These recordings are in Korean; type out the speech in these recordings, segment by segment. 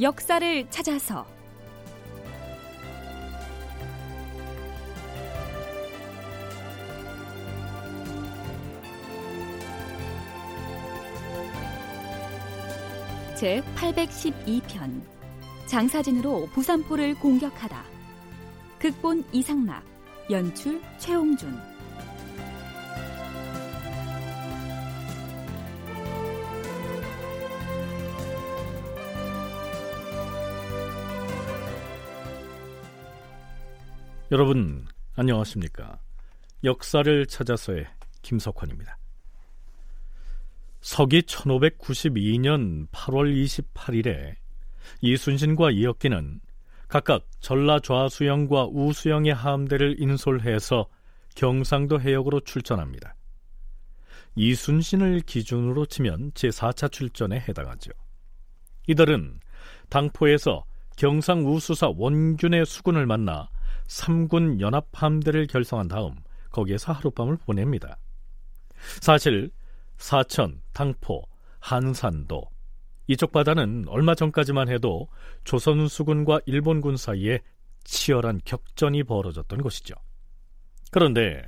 역사를 찾아서. 제 812편. 장사진으로 부산포를 공격하다. 극본 이상락 연출 최홍준 여러분 안녕하십니까? 역사를 찾아서의 김석환입니다. 서기 1592년 8월 28일에 이순신과 이혁기는 각각 전라 좌수영과 우수영의 함대를 인솔해서 경상도 해역으로 출전합니다. 이순신을 기준으로 치면 제4차 출전에 해당하죠. 이들은 당포에서 경상 우수사 원균의 수군을 만나 3군 연합함대를 결성한 다음 거기에서 하룻밤을 보냅니다. 사실 사천, 당포, 한산도 이쪽 바다는 얼마 전까지만 해도 조선 수군과 일본군 사이에 치열한 격전이 벌어졌던 곳이죠. 그런데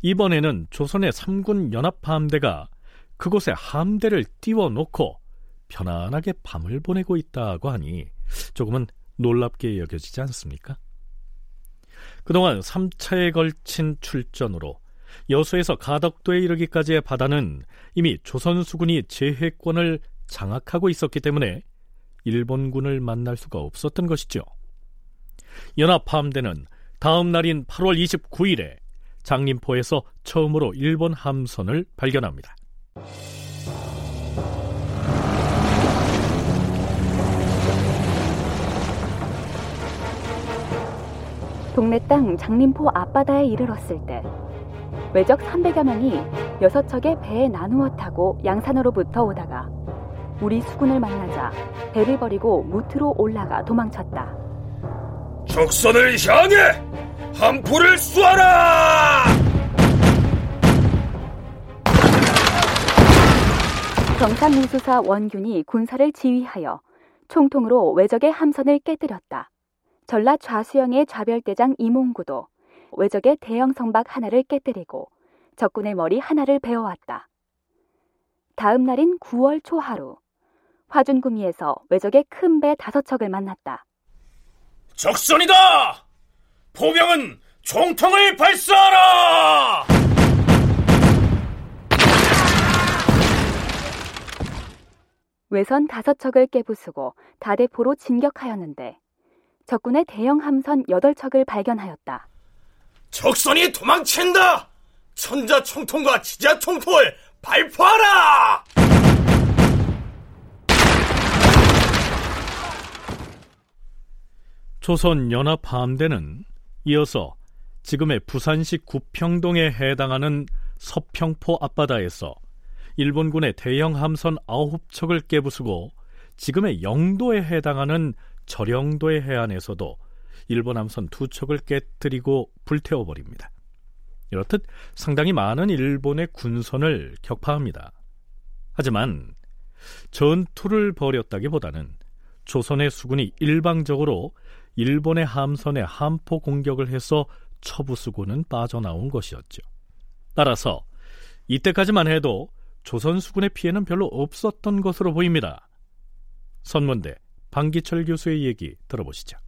이번에는 조선의 3군 연합함대가 그곳에 함대를 띄워놓고 편안하게 밤을 보내고 있다고 하니 조금은 놀랍게 여겨지지 않습니까? 그동안 3차에 걸친 출전으로 여수에서 가덕도에 이르기까지의 바다는 이미 조선 수군이 제해권을 장악하고 있었기 때문에 일본군을 만날 수가 없었던 것이죠. 연합 함대는 다음 날인 8월 29일에 장림포에서 처음으로 일본 함선을 발견합니다. 동네 땅 장림포 앞바다에 이르렀을 때 외적 300여 명이 여섯 척의 배에 나누어 타고 양산으로부터 오다가 우리 수군을 만나자 배를 버리고 무트로 올라가 도망쳤다. 적선을 향해 함포를 쏘아라! 경산민수사 원균이 군사를 지휘하여 총통으로 외적의 함선을 깨뜨렸다. 전라 좌수영의 좌별대장 이몽구도 외적의 대형 성박 하나를 깨뜨리고 적군의 머리 하나를 베어왔다. 다음 날인 9월 초하루 화준구미에서 외적의 큰 배 다섯 척을 만났다. 적선이다! 포병은 총통을 발사하라! 외선 다섯 척을 깨부수고 다대포로 진격하였는데 적군의 대형 함선 8척을 발견하였다. 적선이 도망친다! 천자 총통과 지자 총통을 발포하라! 조선 연합함대는 이어서 지금의 부산시 구평동에 해당하는 서평포 앞바다에서 일본군의 대형 함선 9척을 깨부수고 지금의 영도에 해당하는 절영도의 해안에서도 일본 함선 두 척을 깨뜨리고 불태워버립니다. 이렇듯 상당히 많은 일본의 군선을 격파합니다. 하지만 전투를 벌였다기보다는 조선의 수군이 일방적으로 일본의 함선에 함포 공격을 해서 처부수고는 빠져나온 것이었죠. 따라서 이때까지만 해도 조선 수군의 피해는 별로 없었던 것으로 보입니다. 선문대 방기철 교수의 얘기 들어보시죠.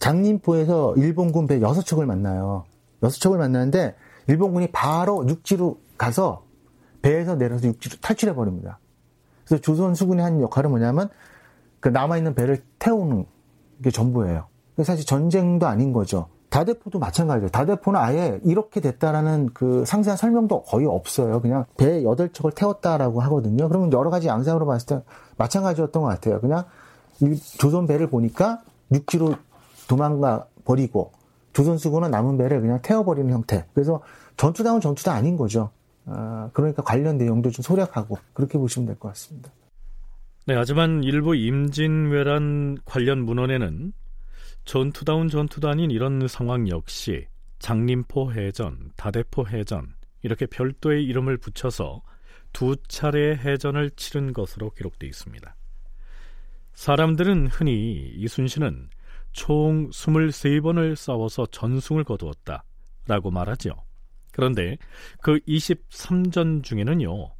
장림포에서 일본군 배 6척을 만나요. 6척을 만나는데 일본군이 바로 육지로 가서 배에서 내려서 육지로 탈출해 버립니다. 그래서 조선 수군이 한 역할은 뭐냐면 그 남아 있는 배를 태우는 게 전부예요. 사실 전쟁도 아닌 거죠. 다대포도 마찬가지예요. 다대포는 아예 이렇게 됐다라는 그 상세한 설명도 거의 없어요. 그냥 배 8척을 태웠다라고 하거든요. 그러면 여러 가지 양상으로 봤을 때 마찬가지였던 것 같아요. 그냥 조선 배를 보니까 육지로 도망가 버리고 조선 수군은 남은 배를 그냥 태워버리는 형태. 그래서 전투당은 전투도 아닌 거죠. 아, 그러니까 관련 내용도 좀 소략하고 그렇게 보시면 될 것 같습니다. 네, 하지만 일부 임진왜란 관련 문헌에는 전투다운 전투도 아닌 이런 상황 역시 장림포 해전, 다대포 해전 이렇게 별도의 이름을 붙여서 두 차례의 해전을 치른 것으로 기록되어 있습니다. 사람들은 흔히 이순신은 총 23번을 싸워서 전승을 거두었다 라고 말하죠. 그런데 그 23전 중에는요,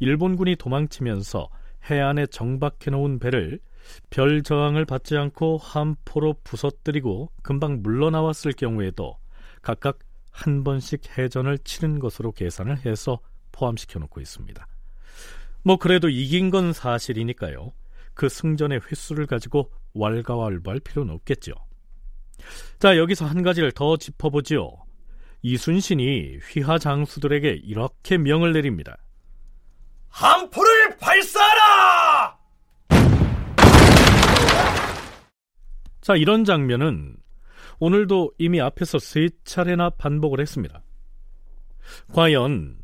일본군이 도망치면서 해안에 정박해 놓은 배를 별 저항을 받지 않고 함포로 부서뜨리고 금방 물러나왔을 경우에도 각각 한 번씩 해전을 치른 것으로 계산을 해서 포함시켜 놓고 있습니다. 뭐 그래도 이긴 건 사실이니까요. 그 승전의 횟수를 가지고 왈가왈부할 필요는 없겠죠. 자, 여기서 한 가지를 더 짚어보지요. 이순신이 휘하 장수들에게 이렇게 명을 내립니다. 함포를 발사하라! 자, 이런 장면은 오늘도 이미 앞에서 세 차례나 반복을 했습니다. 과연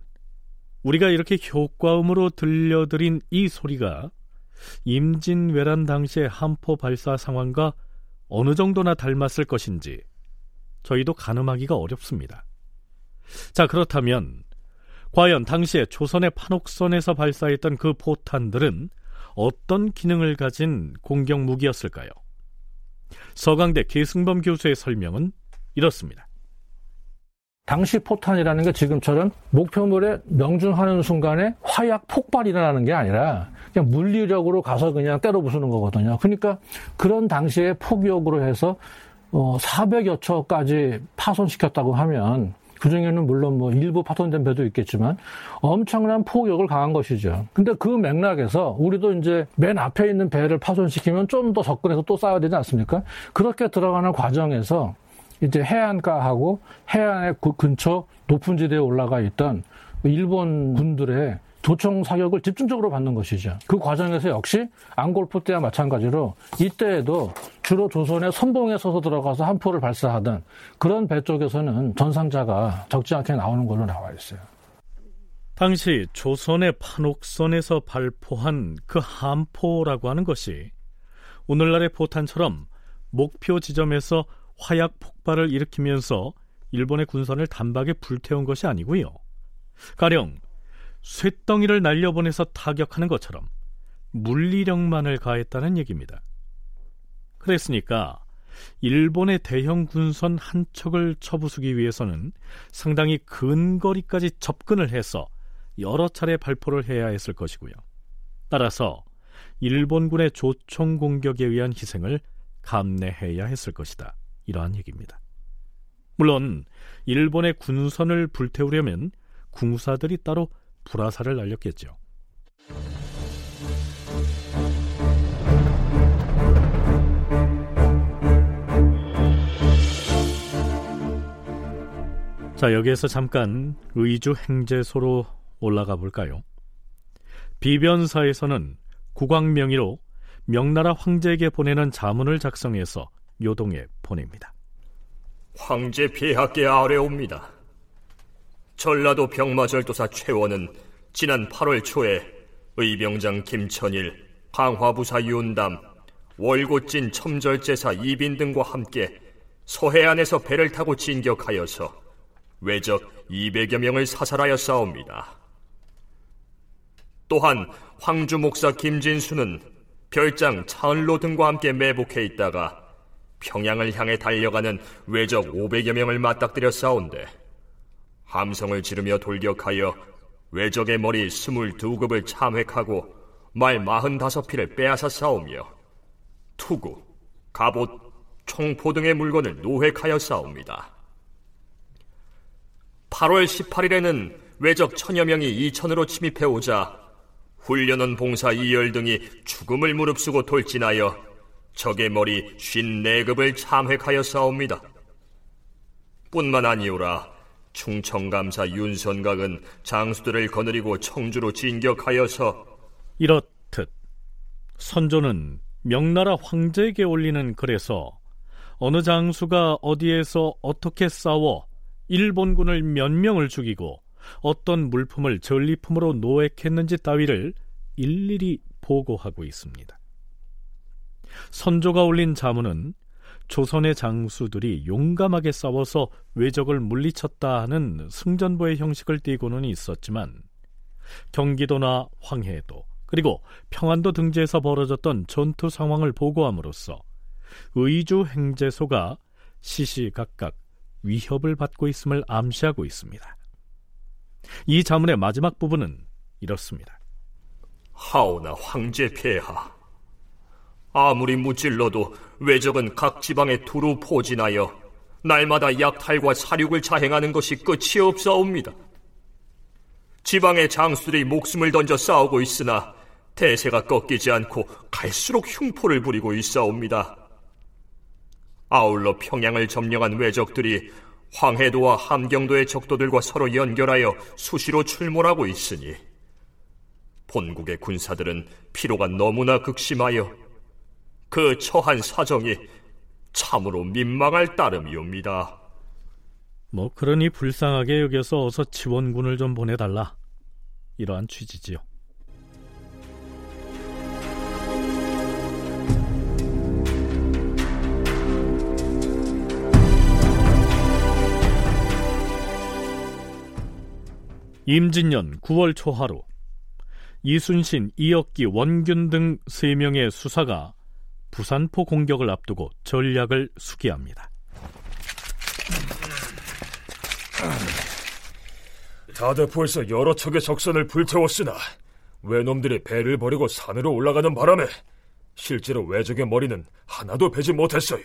우리가 이렇게 효과음으로 들려드린 이 소리가 임진왜란 당시의 함포 발사 상황과 어느 정도나 닮았을 것인지 저희도 가늠하기가 어렵습니다. 자, 그렇다면 과연 당시에 조선의 판옥선에서 발사했던 그 포탄들은 어떤 기능을 가진 공격 무기였을까요? 서강대 계승범 교수의 설명은 이렇습니다. 당시 포탄이라는 게 지금처럼 목표물에 명중하는 순간에 화약 폭발이 일어나는 게 아니라 그냥 물리력으로 가서 그냥 때려 부수는 거거든요. 그러니까 그런 당시에 폭격으로 해서 어 400여 척까지 파손시켰다고 하면 그 중에는 물론 뭐 일부 파손된 배도 있겠지만 엄청난 포격을 가한 것이죠. 근데 그 맥락에서 우리도 이제 맨 앞에 있는 배를 파손시키면 좀 더 접근해서 또 싸워야 되지 않습니까? 그렇게 들어가는 과정에서 이제 해안가하고 해안의 그 근처 높은 지대에 올라가 있던 일본 군들의 도청 사격을 집중적으로 받는 것이죠. 그 과정에서 역시 앙골포 때와 마찬가지로 이때에도 주로 조선의 선봉에 서서 들어가서 함포를 발사하던 그런 배 쪽에서는 전상자가 적지 않게 나오는 걸로 나와 있어요. 당시 조선의 판옥선에서 발포한 그 함포라고 하는 것이 오늘날의 포탄처럼 목표 지점에서 화약 폭발을 일으키면서 일본의 군선을 단박에 불태운 것이 아니고요. 가령 쇳덩이를 날려보내서 타격하는 것처럼 물리력만을 가했다는 얘기입니다. 그랬으니까 일본의 대형 군선 한 척을 쳐부수기 위해서는 상당히 근거리까지 접근을 해서 여러 차례 발포를 해야 했을 것이고요. 따라서 일본군의 조총 공격에 의한 희생을 감내해야 했을 것이다. 이러한 얘기입니다. 물론 일본의 군선을 불태우려면 궁사들이 따로 불화살을 날렸겠죠. 자, 여기에서 잠깐 의주 행제소로 올라가 볼까요? 비변사에서는 국왕 명의로 명나라 황제에게 보내는 자문을 작성해서 요동에 보냅니다. 황제 폐하께 아뢰옵니다. 전라도 병마절도사 최원은 지난 8월 초에 의병장 김천일, 강화부사 윤담, 월곶진 첨절제사 이빈 등과 함께 서해안에서 배를 타고 진격하여서 외적 200여 명을 사살하여 싸웁니다. 또한 황주 목사 김진수는 별장 차은로 등과 함께 매복해 있다가 평양을 향해 달려가는 외적 500여 명을 맞닥뜨려 싸운데 함성을 지르며 돌격하여 외적의 머리 22급을 참획하고 말 45피를 빼앗아 싸우며 투구, 갑옷, 총포 등의 물건을 노획하여 싸웁니다. 8월 18일에는 외적 천여 명이 이천으로 침입해 오자 훈련원 봉사 이열 등이 죽음을 무릅쓰고 돌진하여 적의 머리 54급을 참획하여 싸웁니다. 뿐만 아니오라 충청감사 윤선각은 장수들을 거느리고 청주로 진격하여서 이렇듯 선조는 명나라 황제에게 올리는 글에서 어느 장수가 어디에서 어떻게 싸워 일본군을 몇 명을 죽이고 어떤 물품을 전리품으로 노획했는지 따위를 일일이 보고하고 있습니다. 선조가 올린 자문은 조선의 장수들이 용감하게 싸워서 외적을 물리쳤다 하는 승전보의 형식을 띠고는 있었지만 경기도나 황해도 그리고 평안도 등지에서 벌어졌던 전투 상황을 보고함으로써 의주 행제소가 시시각각 위협을 받고 있음을 암시하고 있습니다. 이 자문의 마지막 부분은 이렇습니다. 하오나 황제 폐하. 아무리 무찔러도 외적은 각 지방에 두루 포진하여 날마다 약탈과 사륙을 자행하는 것이 끝이 없사옵니다. 지방의 장수들이 목숨을 던져 싸우고 있으나 대세가 꺾이지 않고 갈수록 흉포를 부리고 있사옵니다. 아울러 평양을 점령한 왜적들이 황해도와 함경도의 적도들과 서로 연결하여 수시로 출몰하고 있으니 본국의 군사들은 피로가 너무나 극심하여 그 처한 사정이 참으로 민망할 따름이옵니다. 뭐 그러니 불쌍하게 여겨서 어서 지원군을 좀 보내달라 이러한 취지지요. 임진년 9월 초하루 이순신, 이혁기, 원균 등 3명의 수사가 부산포 공격을 앞두고 전략을 수기합니다. 다대포에서 여러 척의 적선을 불태웠으나 외놈들이 배를 버리고 산으로 올라가는 바람에 실제로 외적의 머리는 하나도 베지 못했어요.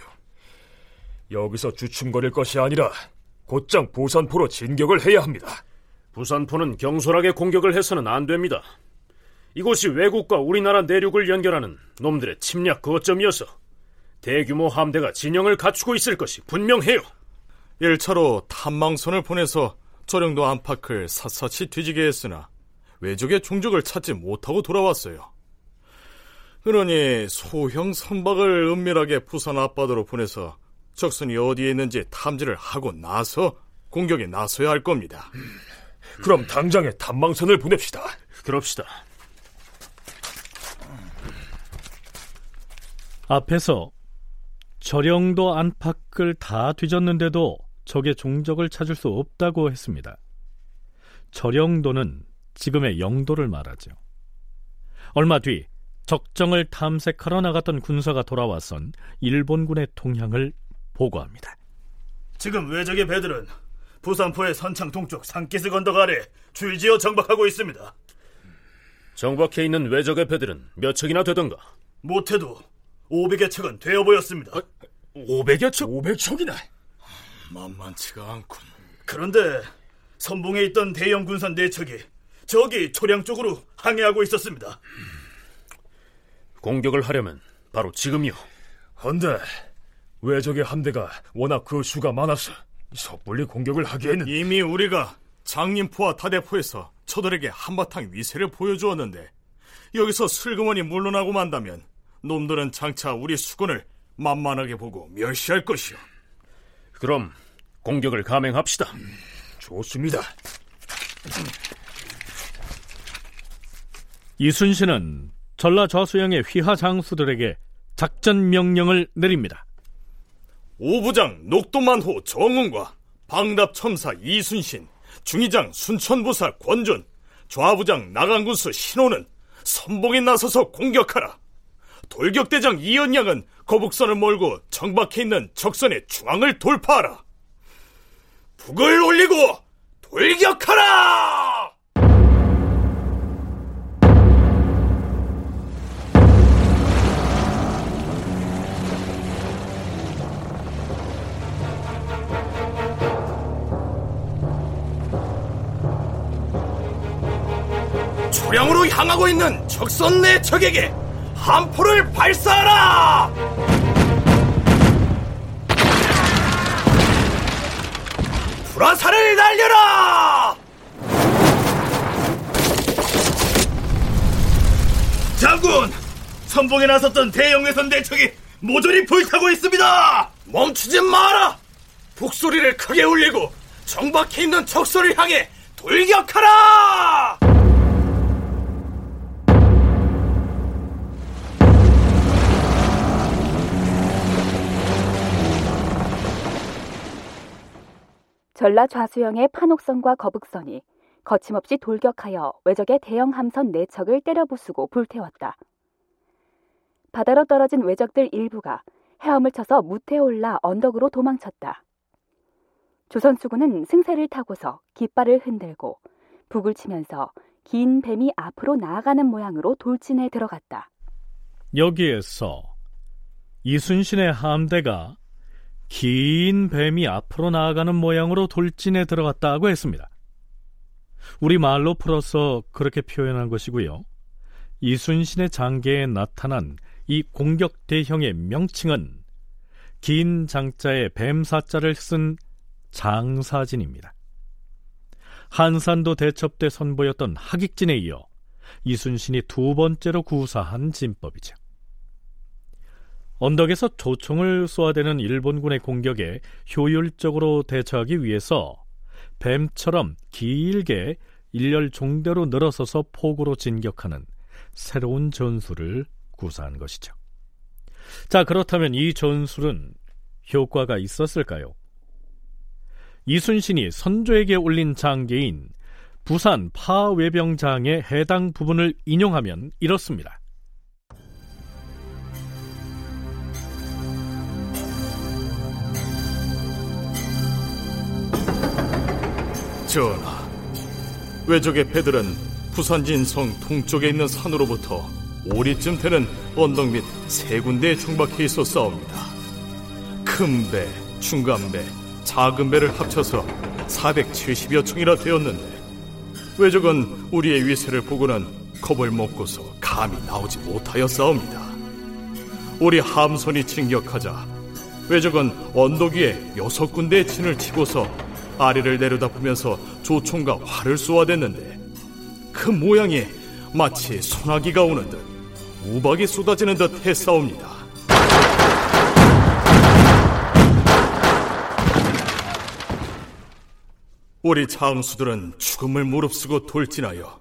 여기서 주춤거릴 것이 아니라 곧장 부산포로 진격을 해야 합니다. 부산포는 경솔하게 공격을 해서는 안 됩니다. 이곳이 외국과 우리나라 내륙을 연결하는 놈들의 침략 거점이어서 대규모 함대가 진영을 갖추고 있을 것이 분명해요. 1차로 탐망선을 보내서 저령도 안팎을 샅샅이 뒤지게 했으나 외적의 종적을 찾지 못하고 돌아왔어요. 그러니 소형 선박을 은밀하게 부산 앞바다로 보내서 적선이 어디에 있는지 탐지를 하고 나서 공격에 나서야 할 겁니다. 그럼 당장에 탐망선을 보냅시다. 그럽시다. 앞에서 저령도 안팎을 다 뒤졌는데도 적의 종적을 찾을 수 없다고 했습니다. 저령도는 지금의 영도를 말하죠. 얼마 뒤 적정을 탐색하러 나갔던 군사가 돌아와선 일본군의 통향을 보고합니다. 지금 외적의 배들은 부산포의 선창 동쪽 산기슭 언덕 아래 줄지어 정박하고 있습니다. 정박해 있는 외적의 배들은 몇 척이나 되던가? 못해도 500여 척은 되어 보였습니다. 아, 500여 척? 500척이나? 만만치가 않군. 그런데 선봉에 있던 대형 군선 4척이 저기 초량 쪽으로 항해하고 있었습니다. 공격을 하려면 바로 지금이요. 헌데 외적의 함대가 워낙 그 수가 많아서 섣불리 공격을 하기에는 이미 우리가 장림포와 타대포에서 저들에게 한바탕 위세를 보여주었는데 여기서 슬그머니 물러나고 만다면 놈들은 장차 우리 수군을 만만하게 보고 멸시할 것이오. 그럼 공격을 감행합시다. 음, 좋습니다. 이순신은 전라 좌수영의 휘하 장수들에게 작전 명령을 내립니다. 오부장 녹도만호 정은과 방답 첨사 이순신, 중의장 순천부사 권준, 좌부장 나강군수 신호는 선봉에 나서서 공격하라. 돌격대장 이연양은 거북선을 몰고 정박해 있는 적선의 중앙을 돌파하라. 북을 올리고 돌격하라! 초량으로 향하고 있는 적선 내 적에게 함포를 발사하라! 불화살을 날려라! 장군! 선봉에 나섰던 대형 외선 대척이 모조리 불타고 있습니다! 멈추지 마라! 북소리를 크게 울리고 정박해 있는 적소를 향해 돌격하라! 전라 좌수영의 판옥선과 거북선이 거침없이 돌격하여 외적의 대형 함선 4척을 때려 부수고 불태웠다. 바다로 떨어진 외적들 일부가 헤엄을 쳐서 무태에 올라 언덕으로 도망쳤다. 조선 수군은 승세를 타고서 깃발을 흔들고 북을 치면서 긴 뱀이 앞으로 나아가는 모양으로 돌진에 들어갔다. 여기에서 이순신의 함대가 긴 뱀이 앞으로 나아가는 모양으로 돌진에 들어갔다고 했습니다. 우리 말로 풀어서 그렇게 표현한 것이고요. 이순신의 장계에 나타난 이 공격 대형의 명칭은 긴 장자의 뱀사자를 쓴 장사진입니다. 한산도 대첩 때 선보였던 하객진에 이어 이순신이 두 번째로 구사한 진법이죠. 언덕에서 조총을 쏘아대는 일본군의 공격에 효율적으로 대처하기 위해서 뱀처럼 길게 일렬 종대로 늘어서서 폭으로 진격하는 새로운 전술을 구사한 것이죠. 자, 그렇다면 이 전술은 효과가 있었을까요? 이순신이 선조에게 올린 장계인 부산 파외병장의 해당 부분을 인용하면 이렇습니다. 전하, 외적의 배들은 부산진성 동쪽에 있는 산으로부터 오리쯤 되는 언덕 밑세 군데에 정박해 있어 싸웁니다. 큰 배, 중간 배, 작은 배를 합쳐서 470여 층이나 되었는데 외적은 우리의 위세를 보고는 겁을 먹고서 감히 나오지 못하여 싸웁니다. 우리 함선이 진격하자 외적은 언덕 위에 여섯 군데의 진을 치고서 아래를 내려다보면서 조총과 활을 쏘아댔는데 그 모양이 마치 소나기가 오는 듯 우박이 쏟아지는 듯 했사옵니다. 우리 장수들은 죽음을 무릅쓰고 돌진하여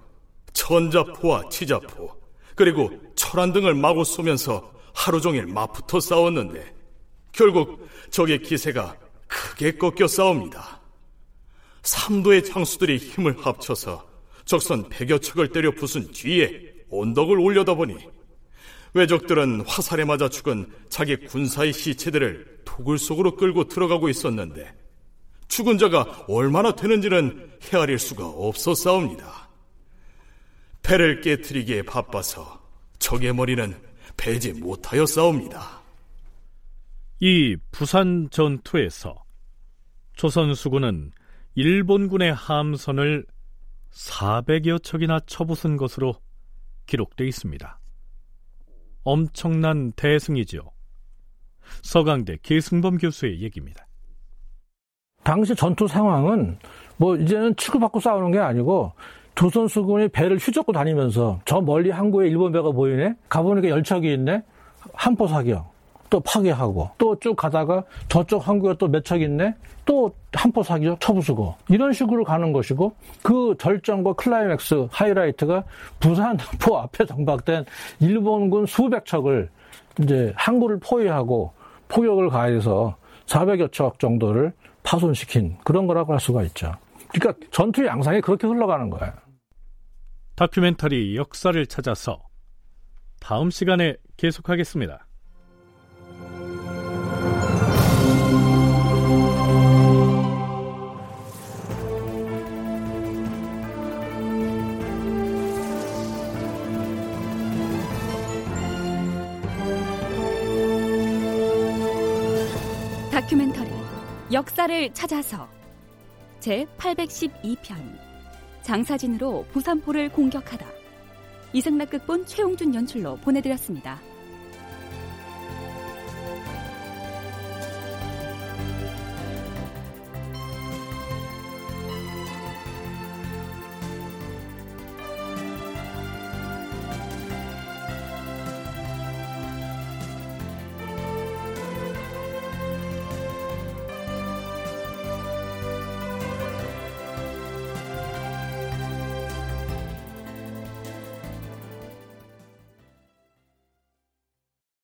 천자포와 치자포 그리고 철안 등을 마구 쏘면서 하루 종일 맞붙어 싸웠는데 결국 적의 기세가 크게 꺾여 싸웁니다. 삼도의 장수들이 힘을 합쳐서 적선 백여 척을 때려 부순 뒤에 언덕을 올려다보니 외적들은 화살에 맞아 죽은 자기 군사의 시체들을 토굴 속으로 끌고 들어가고 있었는데 죽은 자가 얼마나 되는지는 헤아릴 수가 없었사옵니다. 배를 깨뜨리기에 바빠서 적의 머리는 베지 못하여 싸웁니다. 이 부산 전투에서 조선 수군은 일본군의 함선을 400여 척이나 쳐부순 것으로 기록되어 있습니다. 엄청난 대승이지요. 서강대 계승범 교수의 얘기입니다. 당시 전투 상황은 뭐 이제는 치고받고 싸우는 게 아니고 조선 수군이 배를 휘젓고 다니면서 저 멀리 항구에 일본 배가 보이네? 가보니까 열척이 있네? 함포 사격. 또 파괴하고 또 쭉 가다가 저쪽 항구에 또몇 척 있네 또 함포 사격해 쳐부수고 이런 식으로 가는 것이고 그 절정과 클라이맥스 하이라이트가 부산포 앞에 정박된 일본군 수백 척을 이제 항구를 포위하고 포격을 가해서 400여 척 정도를 파손시킨 그런 거라고 할 수가 있죠. 그러니까 전투 양상이 그렇게 흘러가는 거예요. 다큐멘터리 역사를 찾아서 다음 시간에 계속하겠습니다. 역사를 찾아서 제 812편 장사진으로 부산포를 공격하다 이승락 극본 최용준 연출로 보내드렸습니다.